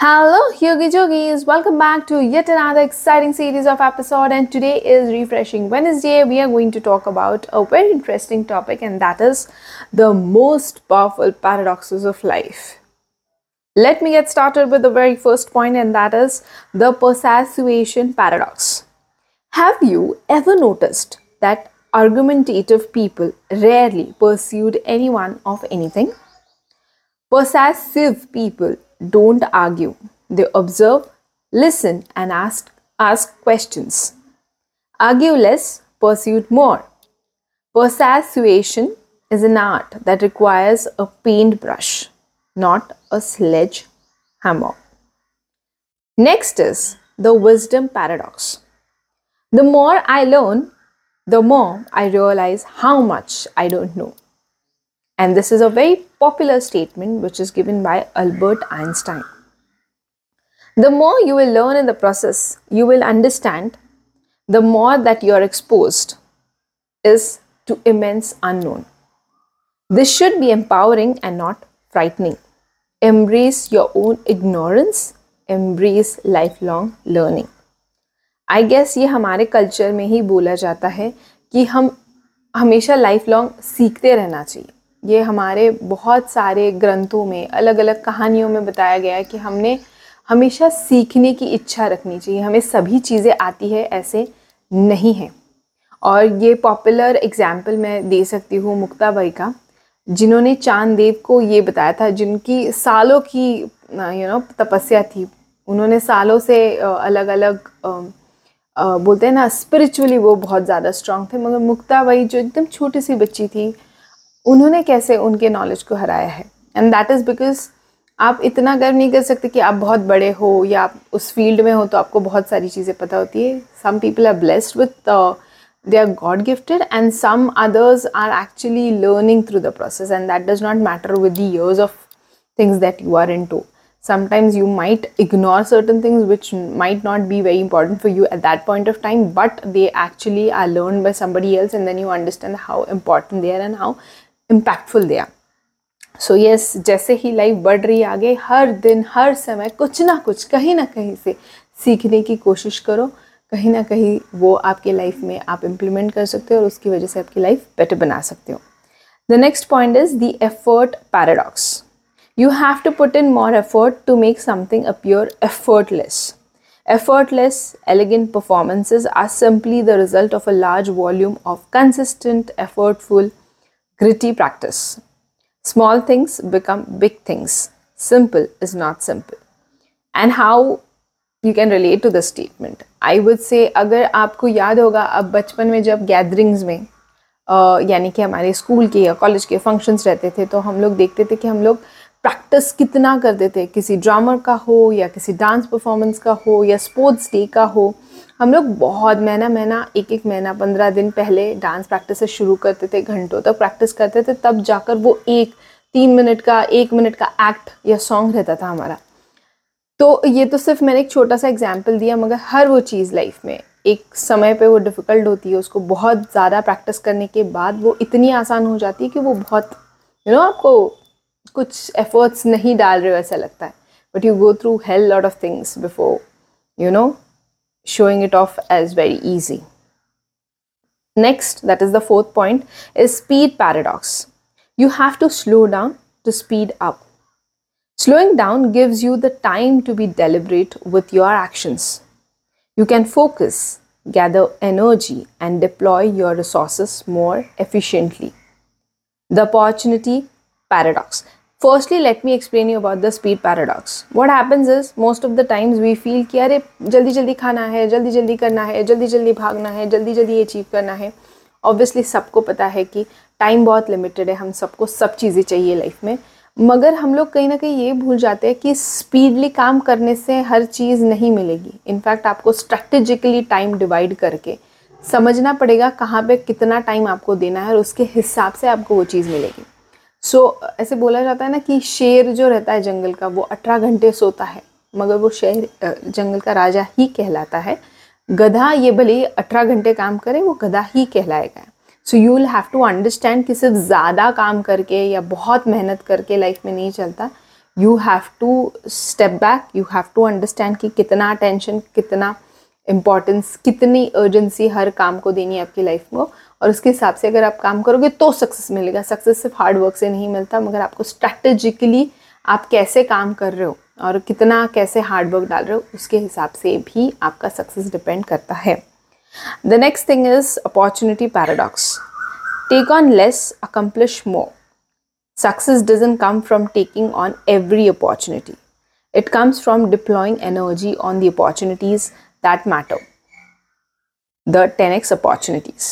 Hello, Yogi Jogis. Welcome back to yet another exciting series of episode. And today is Refreshing Wednesday. We are going to talk about a very interesting topic, and that is the most powerful paradoxes of life. Let me get started with the very first point, and that is the persuasion paradox. Have you ever noticed that argumentative people rarely pursued anyone of anything? Persuasive people don't argue. They observe, listen, and ask, ask questions. Argue less, pursue more. Persuasion is an art that requires a paintbrush, not a sledgehammer. Next is the wisdom paradox. The more I learn, the more I realize how much I don't know. And this is a very popular statement which is given by Albert Einstein. The more you will learn in the process, you will understand the more that you are exposed is to immense unknown. This should be empowering and not frightening. Embrace your own ignorance, embrace lifelong learning. I guess ये हमारे culture में ही बोला जाता है कि हम हमेशा life long सीखते रहना चाहिए ये हमारे बहुत सारे ग्रंथों में अलग अलग कहानियों में बताया गया है कि हमने हमेशा सीखने की इच्छा रखनी चाहिए। हमें सभी चीज़ें आती है, ऐसे नहीं है। और ये पॉपुलर एग्ज़ाम्पल मैं दे सकती हूँ मुक्ता बाई का, जिन्होंने चाँद देव को ये बताया था, जिनकी सालों की यू नो तपस्या थी। उन्होंने सालों से अलग अलग बोलते हैं ना स्पिरिचुअली वो बहुत ज़्यादा स्ट्रांग थे, मगर मुक्ता बाई जो एकदम छोटी सी बच्ची थी उन्होंने कैसे उनके नॉलेज को हराया है? एंड दैट इज़ बिकॉज़ आप इतना गर्व नहीं कर सकते कि आप बहुत बड़े हो या आप उस फ़ील्ड में हो तो आपको बहुत सारी चीज़ें पता होती है। Some people are blessed with they are god gifted and some others are actually learning through the process and that does not matter with the years of things that you are into sometimes you might ignore certain things which might not be very important for you at that point of time but they actually are learn by someone else and then you understand how important they are and how impactful दिया। So so, yes yes, जैसे ही life बढ़ रही आगे हर दिन हर समय कुछ ना कुछ कहीं ना कहीं से सीखने की कोशिश करो। कहीं ना कहीं वो आपके लाइफ में आप इम्प्लीमेंट कर सकते हो और उसकी वजह से आपकी लाइफ बेटर बना सकते हो। The next point is the effort paradox you have to put in more effort to make something a pure effortless effortless elegant performances are simply the result of a large volume of consistent effortful gritty practice. Small things become big things. Simple is not simple. And how you can relate to the statement. I would say, अगर आपको याद होगा, अब बचपन में जब gatherings में यानी कि हमारे स्कूल के या कॉलेज के फ़ंक्शंस रहते थे तो हम लोग देखते थे कि हम लोग प्रैक्टिस कितना करते थे किसी ड्रामर का हो या किसी डांस परफॉर्मेंस का हो या स्पोर्ट्स डे का हो हम लोग बहुत महीना महीना एक एक महीना पंद्रह दिन पहले डांस प्रैक्टिस शुरू करते थे घंटों तक प्रैक्टिस करते थे तब जाकर वो एक तीन मिनट का एक मिनट का एक्ट या सॉन्ग रहता था हमारा। तो ये तो सिर्फ़ मैंने एक छोटा सा एग्ज़ाम्पल दिया मगर हर वो चीज़ लाइफ में एक समय पे वो डिफ़िकल्ट होती है उसको बहुत ज़्यादा प्रैक्टिस करने के बाद वो इतनी आसान हो जाती है कि वो बहुत यू you नो know, आपको कुछ एफर्ट्स नहीं डाल रहे हो ऐसा लगता है। But you go through hell lot of things before you know showing it off as very easy. Next, that is the fourth point, is speed paradox. You have to slow down to speed up. Slowing down gives you the time to be deliberate with your actions. You can focus, gather energy, and deploy your resources more efficiently. The opportunity paradox. Firstly let me explain you about the speed paradox what happens is most of the times we feel कि अरे, जल्दी जल्दी खाना है, जल्दी जल्दी करना है, जल्दी जल्दी भागना है, जल्दी जल्दी अचीव करना है। ऑब्वियसली सबको पता है कि टाइम बहुत लिमिटेड है, हम सबको सब चीज़ें चाहिए लाइफ में। मगर हम लोग कहीं ना कहीं ये भूल जाते हैं कि स्पीडली काम करने से हर चीज़ नहीं मिलेगी। इनफैक्ट आपको स्ट्रेटेजिकली टाइम डिवाइड करके समझना पड़ेगा कहाँ पे कितना टाइम आपको देना है और उसके हिसाब से आपको वो चीज़ मिलेगी। सो so, ऐसे बोला जाता है ना कि शेर जो रहता है जंगल का वो अठारह घंटे सोता है मगर वो शेर जंगल का राजा ही कहलाता है। गधा ये भले अठारह घंटे काम करे वो गधा ही कहलाएगा। So you will have to understand कि सिर्फ़ ज़्यादा काम करके या बहुत मेहनत करके लाइफ में नहीं चलता। You have to step back you have to understand कि कितना अटेंशन कितना इम्पोर्टेंस कितनी अर्जेंसी हर काम को देनी है आपकी लाइफ में और उसके हिसाब से अगर आप काम करोगे तो सक्सेस मिलेगा सक्सेस सिर्फ़ हार्ड वर्क से नहीं मिलता, मगर आपको स्ट्रैटेजिकली आप कैसे काम कर रहे हो और कितना कैसे हार्ड वर्क डाल रहे हो, उसके हिसाब से भी आपका सक्सेस डिपेंड करता है the next thing is opportunity paradox take on less accomplish more Success doesn't come from taking on every opportunity. It comes from deploying energy on the opportunities that matter. The 10x opportunities.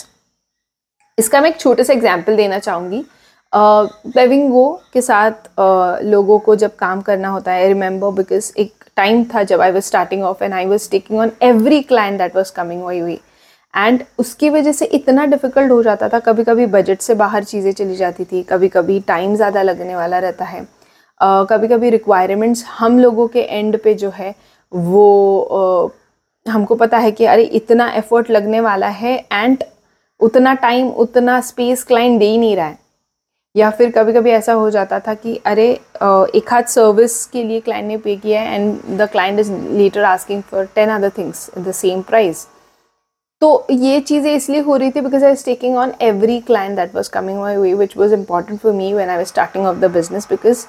इसका मैं एक छोटे से example देना चाहूँगी। Paving वो के साथ uh, लोगों को जब काम करना होता है आई रिमेंबर बिकॉज़ एक टाइम था जब I was starting off and I was taking on every client that was coming Y हुई एंड उसकी वजह से इतना डिफ़िकल्ट हो जाता था कभी कभी बजट से बाहर चीज़ें चली जाती थी कभी कभी टाइम ज़्यादा लगने वाला रहता है। uh, कभी कभी रिक्वायरमेंट्स हम लोगों के एंड पे जो है वो uh, हमको पता है कि अरे इतना एफर्ट लगने वाला है एंड उतना टाइम उतना स्पेस क्लाइंट दे ही नहीं रहा है। या फिर कभी कभी ऐसा हो जाता था कि, अरे एक हाथ सर्विस के लिए क्लाइंट ने पे किया है and the client is later asking for ten other things the same price तो ये चीज़ें इसलिए हो रही थी because I was taking on every client that was coming my way which was important for me when I was starting off the business because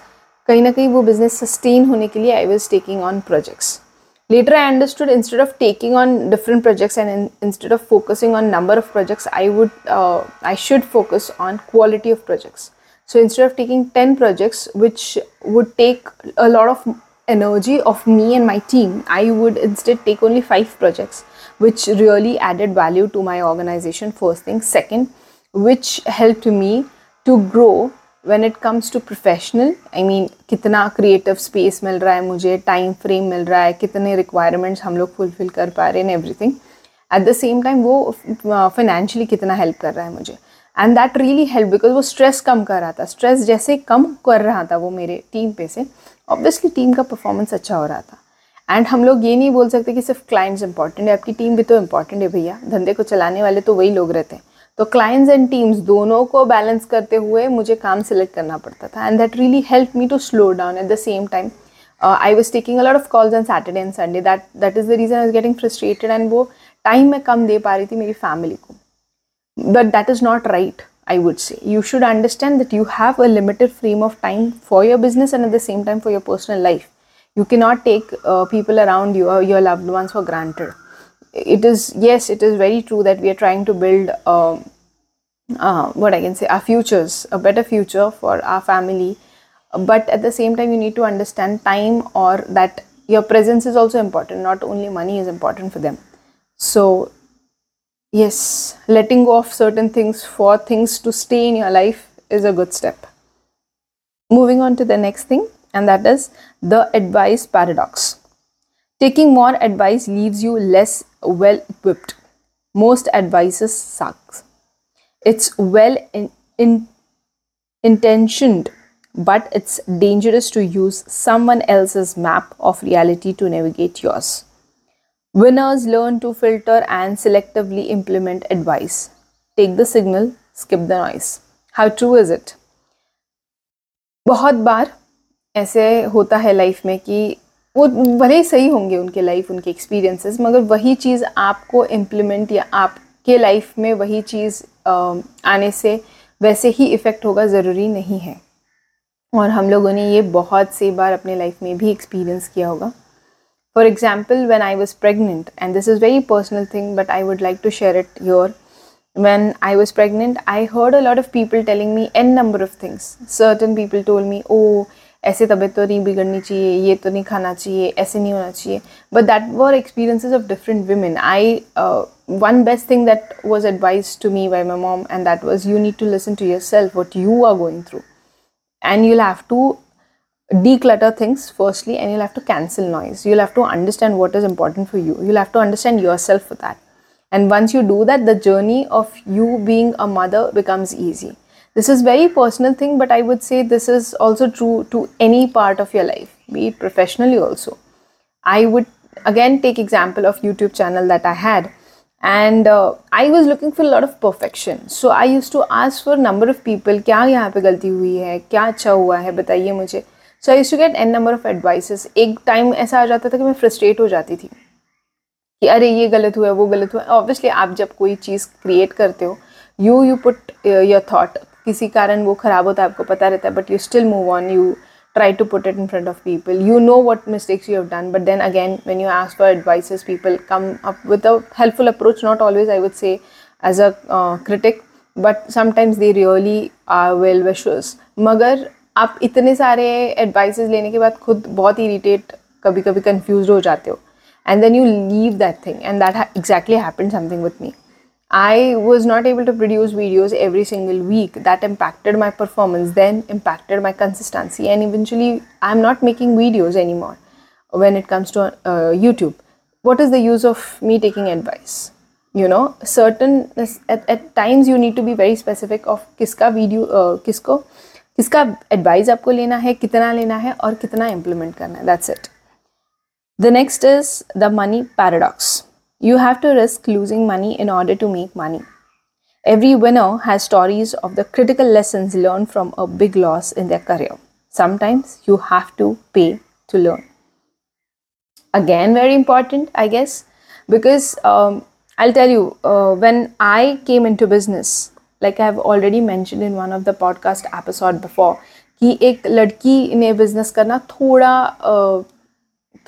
कहीं ना कहीं वो बिज़नेस सस्टेन होने के लिए I was taking on projects later i understood instead of taking on different projects and in, instead of focusing on number of projects i would uh, i should focus on quality of projects. So instead of taking 10 projects which would take a lot of energy of me and my team i would instead take only five projects which really added value to my organization first thing. Second which helped me to grow when it comes to professional I mean कितना creative space मिल रहा है मुझे time frame मिल रहा है, कितने requirements हम लोग फुलफिल कर पा रहे हैं everything. At the same time वो financially कितना हेल्प कर रहा है मुझे. And that really help because वो स्ट्रेस कम कर रहा था. स्ट्रेस जैसे कम कर रहा था वो मेरे टीम पे से. ऑब्वियसली टीम का परफॉर्मेंस अच्छा हो रहा था. एंड हम लोग ये नहीं बोल सकते कि सिर्फ़ क्लाइंट्स इंपॉर्टेंट है, आपकी टीम भी तो इंपॉर्टेंट है भैया. धंधे को चलाने वाले तो वही लोग रहते हैं. तो क्लाइंट्स एंड टीम्स दोनों को बैलेंस करते हुए मुझे काम सेलेक्ट करना पड़ता था। And that really help me to slow down at the same time I was taking a lot of calls on Saturday and Sunday that that is the reason I getting frustrated and वो time मैं कम दे पा रही थी मेरी family को। But that is not right I would say you should understand that you have a limited frame of time for your business and at the same time for your personal life you can not take people around your your loved ones for granted it is yes it is very true that we are trying to build uh, uh, what i can say our futures a better future for our family. But at the same time you need to understand time or that your presence is also important. Not only money is important for them. So yes letting go of certain things for things to stay in your life is a good step. Moving on to the next thing and that is the advice paradox. Taking more advice leaves you less well equipped. Most advices sucks. It's well in, in, intentioned, but it's dangerous to use someone else's map of reality to navigate yours. Winners learn to filter and selectively implement advice. Take the signal, skip the noise. How true is it? बहुत बार ऐसे होता है life में कि वो भले ही सही होंगे उनके लाइफ उनके एक्सपीरियंसेस मगर वही चीज़ आपको इम्प्लीमेंट या आपके लाइफ में वही चीज़ आने से वैसे ही इफ़ेक्ट होगा ज़रूरी नहीं है। और हम लोगों ने ये बहुत सी बार अपने लाइफ में भी एक्सपीरियंस किया होगा। For example when I was pregnant and this is very personal thing but I would like to share it your when I was pregnant, I heard a lot of people telling me n number of things. Certain people told me, oh, ऐसे तबीयत तो नहीं बिगड़नी चाहिए ये तो नहीं खाना चाहिए ऐसे नहीं होना चाहिए but that were experiences of different women I one best thing that was advise to me by my mom and that was you need to listen to your self what you are going through and you'll have to declutter things firstly and you'll have to cancel noise you'll have to understand what is important for you you'll have to understand yourself for that and once you do that the journey of you being a mother becomes easy this is very personal thing but i would say this is also true to any part of your life be it professionally also i would again take example of youtube channel that i had and uh, i was looking for a lot of perfection so i used to ask for a number of people क्या यहाँ पे गलती हुई है क्या अच्छा हुआ है बताइए मुझे so I to get an number of advices एक टाइम ऐसा आ जाता था कि मैं फ्रस्ट्रेट हो जाती थी कि अरे ये गलत हुआ वो गलत हुआ ऑब्वियसली आप जब कोई चीज़ क्रिएट करते हो you you put your thought किसी कारण वो ख़राब होता है, आपको पता रहता है but you still move on you try to put it in front of people you know what mistakes you have done but then again when you ask for advice people come up with a helpful approach not always I would say as a critic but sometimes they really are well wishers मगर आप इतने सारे advices लेने के बाद खुद बहुत irritate कभी कभी कन्फ्यूज़ हो जाते हो. And then you leave that thing and that exactly happen something with me I was not able to produce videos every single week. That impacted my performance, then impacted my consistency, and eventually, I'm not making videos anymore when it comes to uh, YouTube. What is the use of me taking advice? You know, certain at, at times you need to be very specific of kiska video, uh, kisko, kiska advice आपको लेना है कितना लेना है और कितना implement करना है that's it the next is the money paradox you have to risk losing money in order to make money. Every winner has stories of the critical lessons learned from a big loss in their career. Sometimes you have to pay to learn. Again, very important, I guess, because um, I'll tell you, uh, when I came into business, like I've already mentioned in one of the podcast episode before, कि एक लड़की ने business करना थोड़ा uh,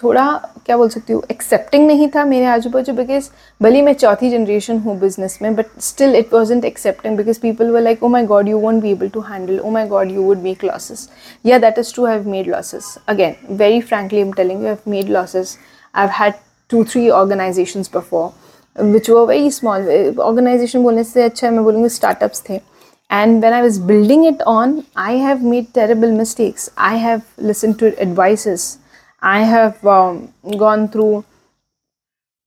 थोड़ा, क्या बोल सकती हूँ एक्सेप्टिंग नहीं था मेरे आजू बाजू बिकॉज़ भले मैं चौथी जनरेशन हूँ बिज़नेस में but still it wasn't accepting because people were like oh my god you won't be able to handle oh my god you would make losses या that is to have made losses again very frankly am telling you have made losses I have had two three organisation before which वो very small organisation बोलने से अच्छा मैं बोलूँगी startups थे. And when i was building it on, i have made terrible mistakes. I have listened to advices. I have gone through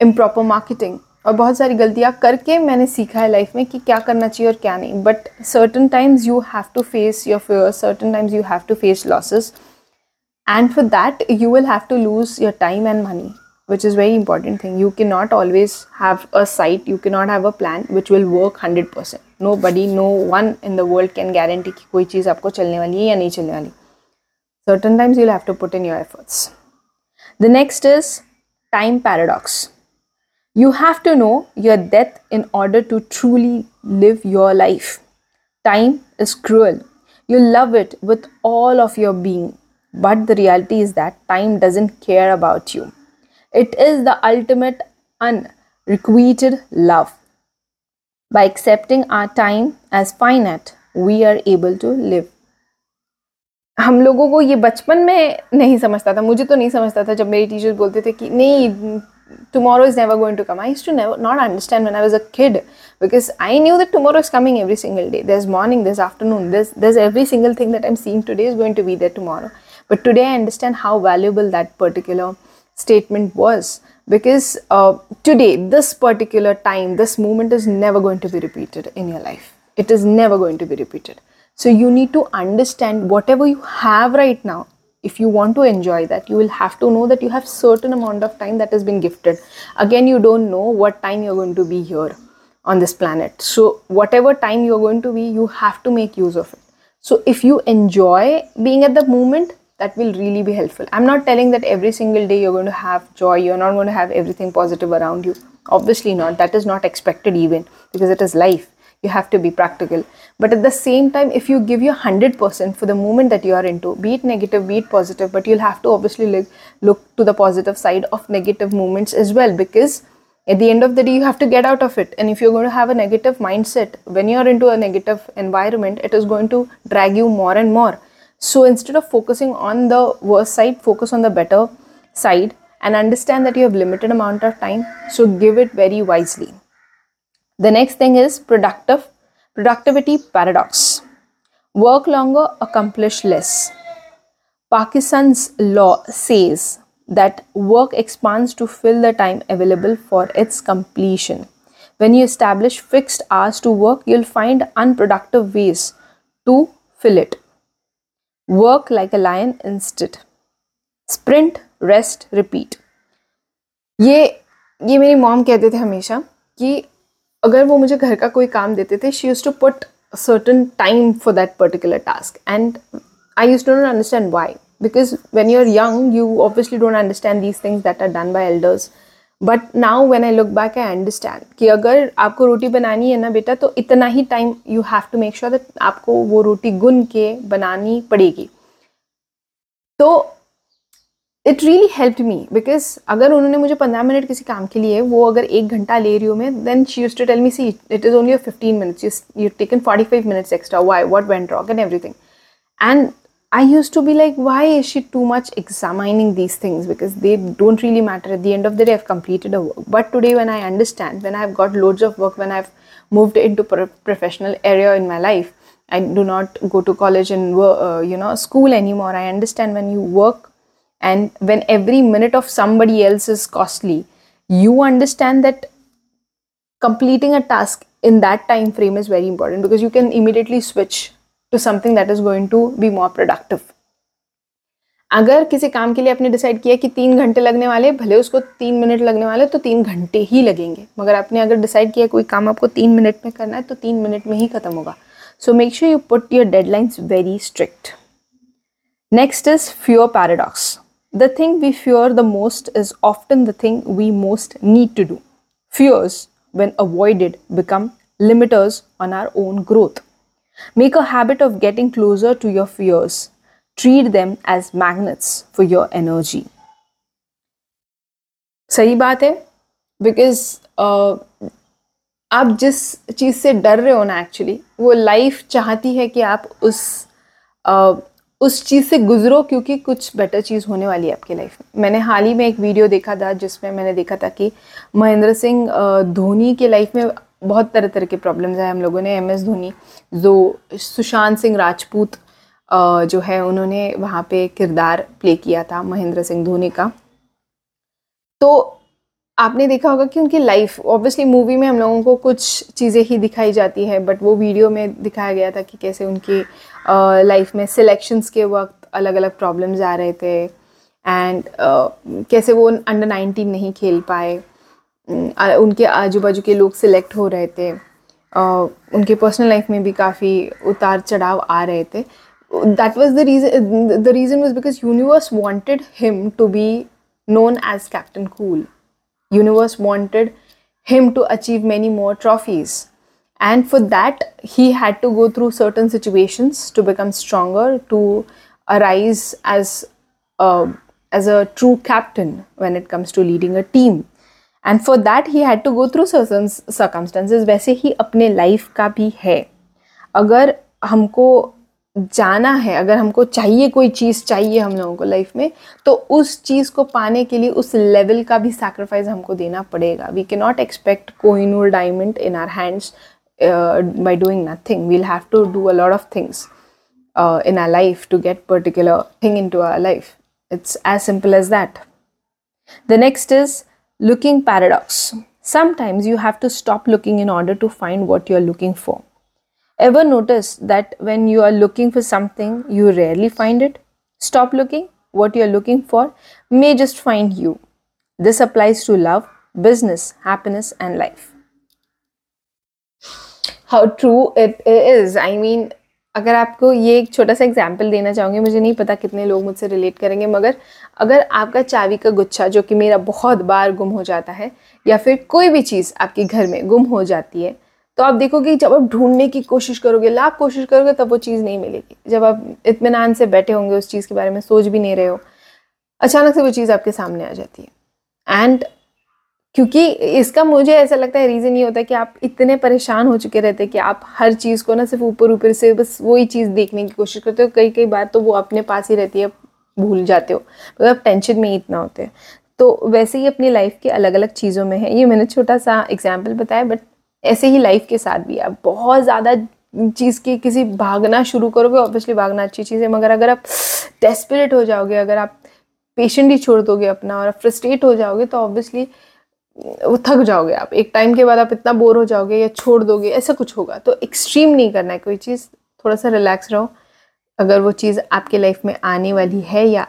improper marketing और बहुत सारी गलतियाँ करके मैंने सीखा है लाइफ में कि क्या करना चाहिए और क्या नहीं। But certain times you have to face your fair certain times you have to face losses and for that you will have to lose your time and money which is very important thing you can not always have a sight you can not have a plan which will work hundred percent nobody no one in the world can guarantee कि कोई चीज़ आपको चलने वाली है या नहीं चलने वाली। Certain times you have to put in your efforts the next is time paradox. You have to know your death in order to truly live your life. Time is cruel. You love it with all of your being, but the reality is that time doesn't care about you. It is the ultimate unrequited love. By accepting our time as finite, we are able to live हम लोगों को ये बचपन में नहीं समझता था, मुझे तो नहीं समझता था जब मेरी टीचर्स बोलते थे कि, नहीं tomorrow is never going to come I to never not understand when I was a kid because I knew that tomorrow is coming every single day this morning this afternoon this this every single thing that I am seeing today is going to be that tomorrow but today I understand how valuable that particular statement was because today this particular time this moment is never going to be repeated in your life it is never going to be repeated So you need to understand whatever you have right now. If you want to enjoy that, you will have to know that you have certain amount of time that has been gifted. Again, you don't know what time you're going to be here on this planet. So whatever time you're going to be, you have to make use of it. So if you enjoy being at the moment, that will really be helpful. I'm not telling that every single day you're going to have joy, you're not going to have everything positive around you. Obviously not. That is not expected even because it is life you have to be practical but at the same time if you give your 100% for the moment that you are into be it negative be it positive but you'll have to obviously look, look to the positive side of negative moments as well because at the end of the day you have to get out of it. And if you're going to have a negative mindset when you're into a negative environment it is going to drag you more and more. So instead of focusing on the worst side focus on the better side and understand that you have limited amount of time. So give it very wisely. The next thing is productive productivity paradox. Work longer, accomplish less. Pakistan's law says that work expands to fill the time available for its completion. When you establish fixed hours to work, you'll find unproductive ways to fill it. Work like a lion instead. Sprint, rest, repeat. ये ये मेरी mom कहते थे हमेशा कि अगर वो मुझे घर का कोई काम देते थे she use to put certain time for that particular task and I use to not understand why because because when you're young, you obviously don't understand these things that are done by elders. But now when I look back I understand कि अगर आपको रोटी बनानी है ना बेटा तो इतना ही time you have to make sure that आपको वो रोटी गुन के बनानी पड़ेगी। तो It really help me because अगर उन्होंने मुझे पंद्रह मिनट किसी काम के लिए वो अगर एक घंटा ले रही हूँ मैं then she use to tell me see it is only fifteen minutes you taken forty five minutes extra why what went wrong and everything and I used to be like, why is she too much examining these things? Because they don't really matter. At the end of the day, I've completed a work. But today, when I understand, when I've got loads of work, when I've moved into pro- professional area in my life, I do not go to college and uh, you know school anymore. I understand when you work and when every minute of somebody else is costly, you understand that completing a task in that time frame is very important because you can immediately switch to something that is going to be more productive अगर किसी काम के लिए आपने decide किया कि तीन घंटे लगने वाले भले उसको तीन मिनट लगने वाले तो तीन घंटे ही लगेंगे। मगर आपने अगर डिसाइड किया कोई काम आपको तीन मिनट में करना है तो तीन मिनट में ही खत्म होगा। So make sure you put your deadlines very strict next is fewer paradox The thing we fear the most is often the thing we most need to do fears when avoided become limiters on our own growth Make a habit of getting closer to your fears. Treat them as magnets for your energy. सही बात है because uh, आप जिस चीज़ से डर रहे हो ना एक्चुअली वो लाइफ चाहती है कि आप उस uh, उस चीज़ से गुजरो क्योंकि कुछ बेटर चीज़ होने वाली है आपकी लाइफ में। मैंने हाल ही में एक वीडियो देखा था, जिसमें मैंने देखा था कि महेंद्र सिंह धोनी के लाइफ में बहुत तरह तरह के प्रॉब्लम्स आए हम लोगों ने एम एस धोनी, जो सुशांत सिंह राजपूत जो है, उन्होंने वहाँ पे किरदार प्ले किया था महेंद्र सिंह धोनी का। तो आपने देखा होगा कि उनकी लाइफ ऑब्वियसली मूवी में हम लोगों को कुछ चीज़ें ही दिखाई जाती है बट वो वीडियो में दिखाया गया था कि कैसे उनकी लाइफ में सिलेक्शंस के वक्त अलग अलग प्रॉब्लम्स आ रहे थे एंड uh, कैसे वो अंडर नाइनटीन नहीं खेल पाए। उनके आजू बाजू के लोग सिलेक्ट हो रहे थे। उनके पर्सनल लाइफ में भी काफ़ी उतार चढ़ाव आ रहे थे। That was the reason the reason was because universe wanted him to be known as captain Cool. Universe wanted him to achieve many more trophies. And for that, he had to go through certain situations to become stronger, to arise as a, as a true captain when it comes to leading a team. And for that he had to go through circumstances वैसे ही अपने life का भी है अगर हमको जाना है, अगर हमको चाहिए कोई चीज़ चाहिए हम लोगों को लाइफ में तो उस चीज़ को पाने के लिए उस लेवल का भी सैक्रिफाइस हमको देना पड़ेगा। We can not expect coin और diamond in our hands by doing nothing we'll have to do a lot of things in our life to get particular thing in to our life it's as simple as that the next is looking paradox sometimes you have to stop looking in order to find what you are looking for Ever notice that when you are looking for something, you rarely find it? Stop looking. What you're looking for may just find you. This applies to love, business, happiness, and life. How true it is. I mean, अगर आपको ये एक छोटा सा example देना चाहूँगी मुझे नहीं पता कितने लोग मुझसे रिलेट करेंगे मगर अगर आपका चाबी का गुच्छा जो कि मेरा बहुत बार गुम हो जाता है या फिर कोई भी चीज़ आपके घर में गुम हो जाती है तो आप देखोगे जब आप ढूँढने की कोशिश करोगे, लाख कोशिश करोगे, तब वो चीज़ नहीं मिलेगी। जब आप इतमान से बैठे होंगे उस चीज़ के बारे में, सोच भी नहीं रहे हो, अचानक से वो चीज़ आपके सामने आ जाती है। एंड क्योंकि इसका मुझे ऐसा लगता है रीज़न ये होता है कि आप इतने परेशान हो चुके रहते हैं कि आप हर चीज़ को ना सिर्फ़ ऊपर ऊपर से बस वही चीज़ देखने की कोशिश करते हो। कई कई बार तो वो अपने पास ही रहती है भूल जाते हो। मतलब आप टेंशन में ही इतना होते हैं। तो वैसे ही अपनी लाइफ के अलग अलग चीज़ों में है। ये मैंने छोटा सा एग्ज़ाम्पल बताया बट ऐसे ही लाइफ के साथ भी आप बहुत ज़्यादा चीज़ की किसी भागना शुरू करोगे ऑब्वियसली भागना अच्छी चीज़ है, मगर अगर आप डेस्परेट हो जाओगे, अगर आप पेशेंट ही छोड़ दोगे अपना और फ्रस्ट्रेट हो जाओगे तो ऑब्वियसली वो थक जाओगे आप। एक टाइम के बाद आप इतना बोर हो जाओगे या छोड़ दोगे, ऐसा कुछ होगा। तो एक्सट्रीम नहीं करना है, कोई चीज़। थोड़ा सा रिलैक्स रहो। अगर वो चीज़ आपके लाइफ में आने वाली है या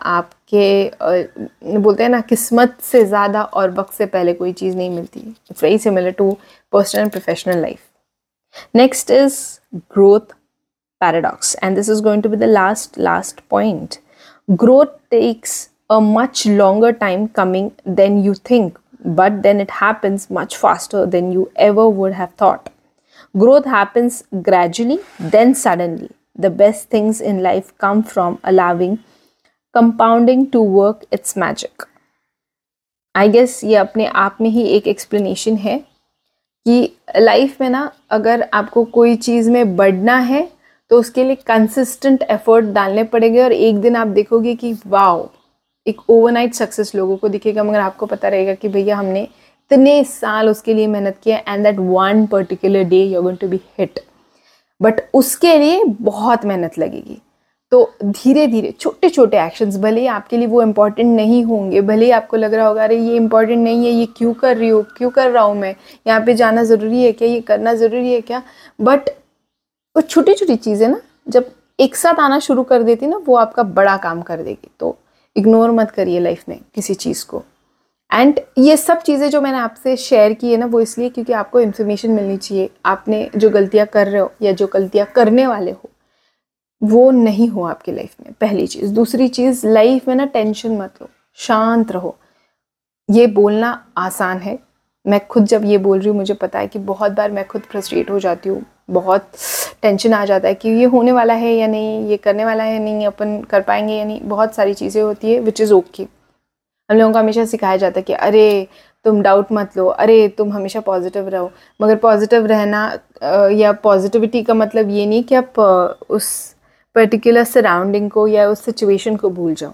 कि बोलते हैं ना, किस्मत से ज़्यादा और वक्त से पहले कोई चीज़ नहीं मिलती। Very similar to personal and professional life next is growth paradox and this is going to be the last last point growth takes a much longer time coming than you think but then it happens much faster than you ever would have thought growth happens gradually then suddenly the best things in life come from allowing compounding to work its magic I guess ये अपने आप में ही एक explanation है कि life में ना अगर आपको कोई चीज़ में बढ़ना है तो उसके लिए कंसिस्टेंट एफर्ट डालने पड़ेंगे और एक दिन आप देखोगे कि वाओ एक ओवरनाइट सक्सेस लोगों को दिखेगा, मगर आपको पता रहेगा कि भैया हमने इतने साल उसके लिए मेहनत किया and that one particular day you going to be hit but उसके लिए बहुत मेहनत लगेगी। तो धीरे धीरे छोटे छोटे एक्शंस भले ही आपके लिए वो इंपॉर्टेंट नहीं होंगे, भले ही आपको लग रहा होगा, अरे, ये इम्पोर्टेंट नहीं है, ये क्यों कर रही हूँ, क्यों कर रहा हूँ मैं? यहाँ पे जाना ज़रूरी है क्या? ये करना ज़रूरी है क्या? बट वो छोटी छोटी चीज़ें ना, जब एक साथ आना शुरू कर देती ना, वो आपका बड़ा काम कर देगी। तो इग्नोर मत करिए लाइफ में किसी चीज़ को। एंड ये सब चीज़ें जो मैंने आपसे शेयर की है ना, वो इसलिए क्योंकि आपको इन्फॉर्मेशन मिलनी चाहिए। आपने जो गलतियाँ कर रहे हो या जो गलतियाँ करने वाले हो वो नहीं हो आपकी लाइफ में, पहली चीज़। दूसरी चीज़ लाइफ में ना टेंशन मत लो, शांत रहो। ये बोलना आसान है। मैं खुद जब ये बोल रही हूँ, मुझे पता है कि बहुत बार मैं खुद फ्रस्ट्रेट हो जाती हूँ। बहुत टेंशन आ जाता है कि ये होने वाला है या नहीं, ये करने वाला है या नहीं, अपन कर पाएँगे या नहीं। बहुत सारी चीज़ें होती है विच इज़ ओके हम लोगों को हमेशा सिखाया जाता है कि, अरे, तुम डाउट मत लो। अरे, तुम हमेशा पॉजिटिव रहो। मगर पॉजिटिव रहना या पॉजिटिविटी का मतलब ये नहीं कि आप उस पर्टिकुलर सराउंडिंग को या उस सिचुएशन को भूल जाओ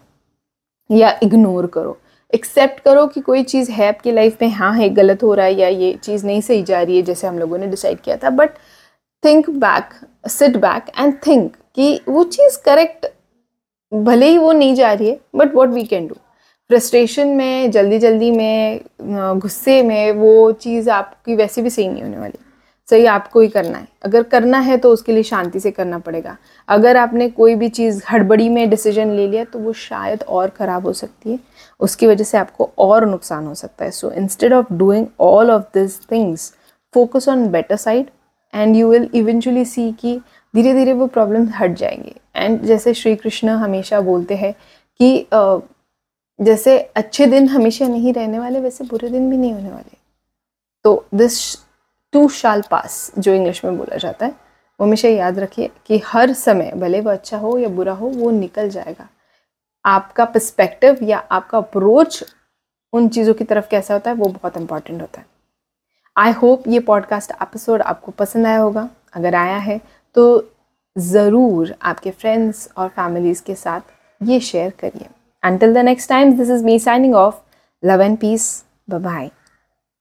या इग्नोर करो। एक्सेप्ट करो कि कोई चीज़ है आपकी लाइफ में हाँ है, गलत हो रहा है या ये चीज़ नहीं सही जा रही है जैसे हम लोगों ने डिसाइड किया था but think back sit back and think कि वो चीज़ करेक्ट भले ही वो नहीं जा रही है but what we can do frustration में जल्दी जल्दी में गुस्से में वो चीज़ आपकी वैसे भी सही नहीं होने वाली। सही, आपको ही करना है। अगर करना है तो उसके लिए शांति से करना पड़ेगा। अगर आपने कोई भी चीज़ हड़बड़ी में डिसीज़न ले लिया तो वो शायद और ख़राब हो सकती है। उसकी वजह से आपको और नुकसान हो सकता है। So instead of doing all of this things focus on better side and you will eventually see कि धीरे धीरे वो प्रॉब्लम हट जाएँगे। एंड जैसे श्री कृष्ण हमेशा बोलते हैं कि जैसे अच्छे दिन हमेशा नहीं रहने वाले, वैसे बुरे दिन भी नहीं होने वाले। तो दिस टू शाल पास, जो इंग्लिश में बोला जाता है। वो हमेशा याद रखिए कि हर समय, भले वो अच्छा हो या बुरा हो, वो निकल जाएगा। आपका पर्सपेक्टिव या आपका अप्रोच उन चीज़ों की तरफ़ कैसा होता है, वो बहुत इंपॉर्टेंट होता है। आई होप ये पॉडकास्ट एपिसोड आपको पसंद आया होगा। अगर आया है तो ज़रूर आपके फ्रेंड्स और फैमिलीज़ के साथ ये शेयर करिए। The next time, this is me signing off. Love and peace. Bye bye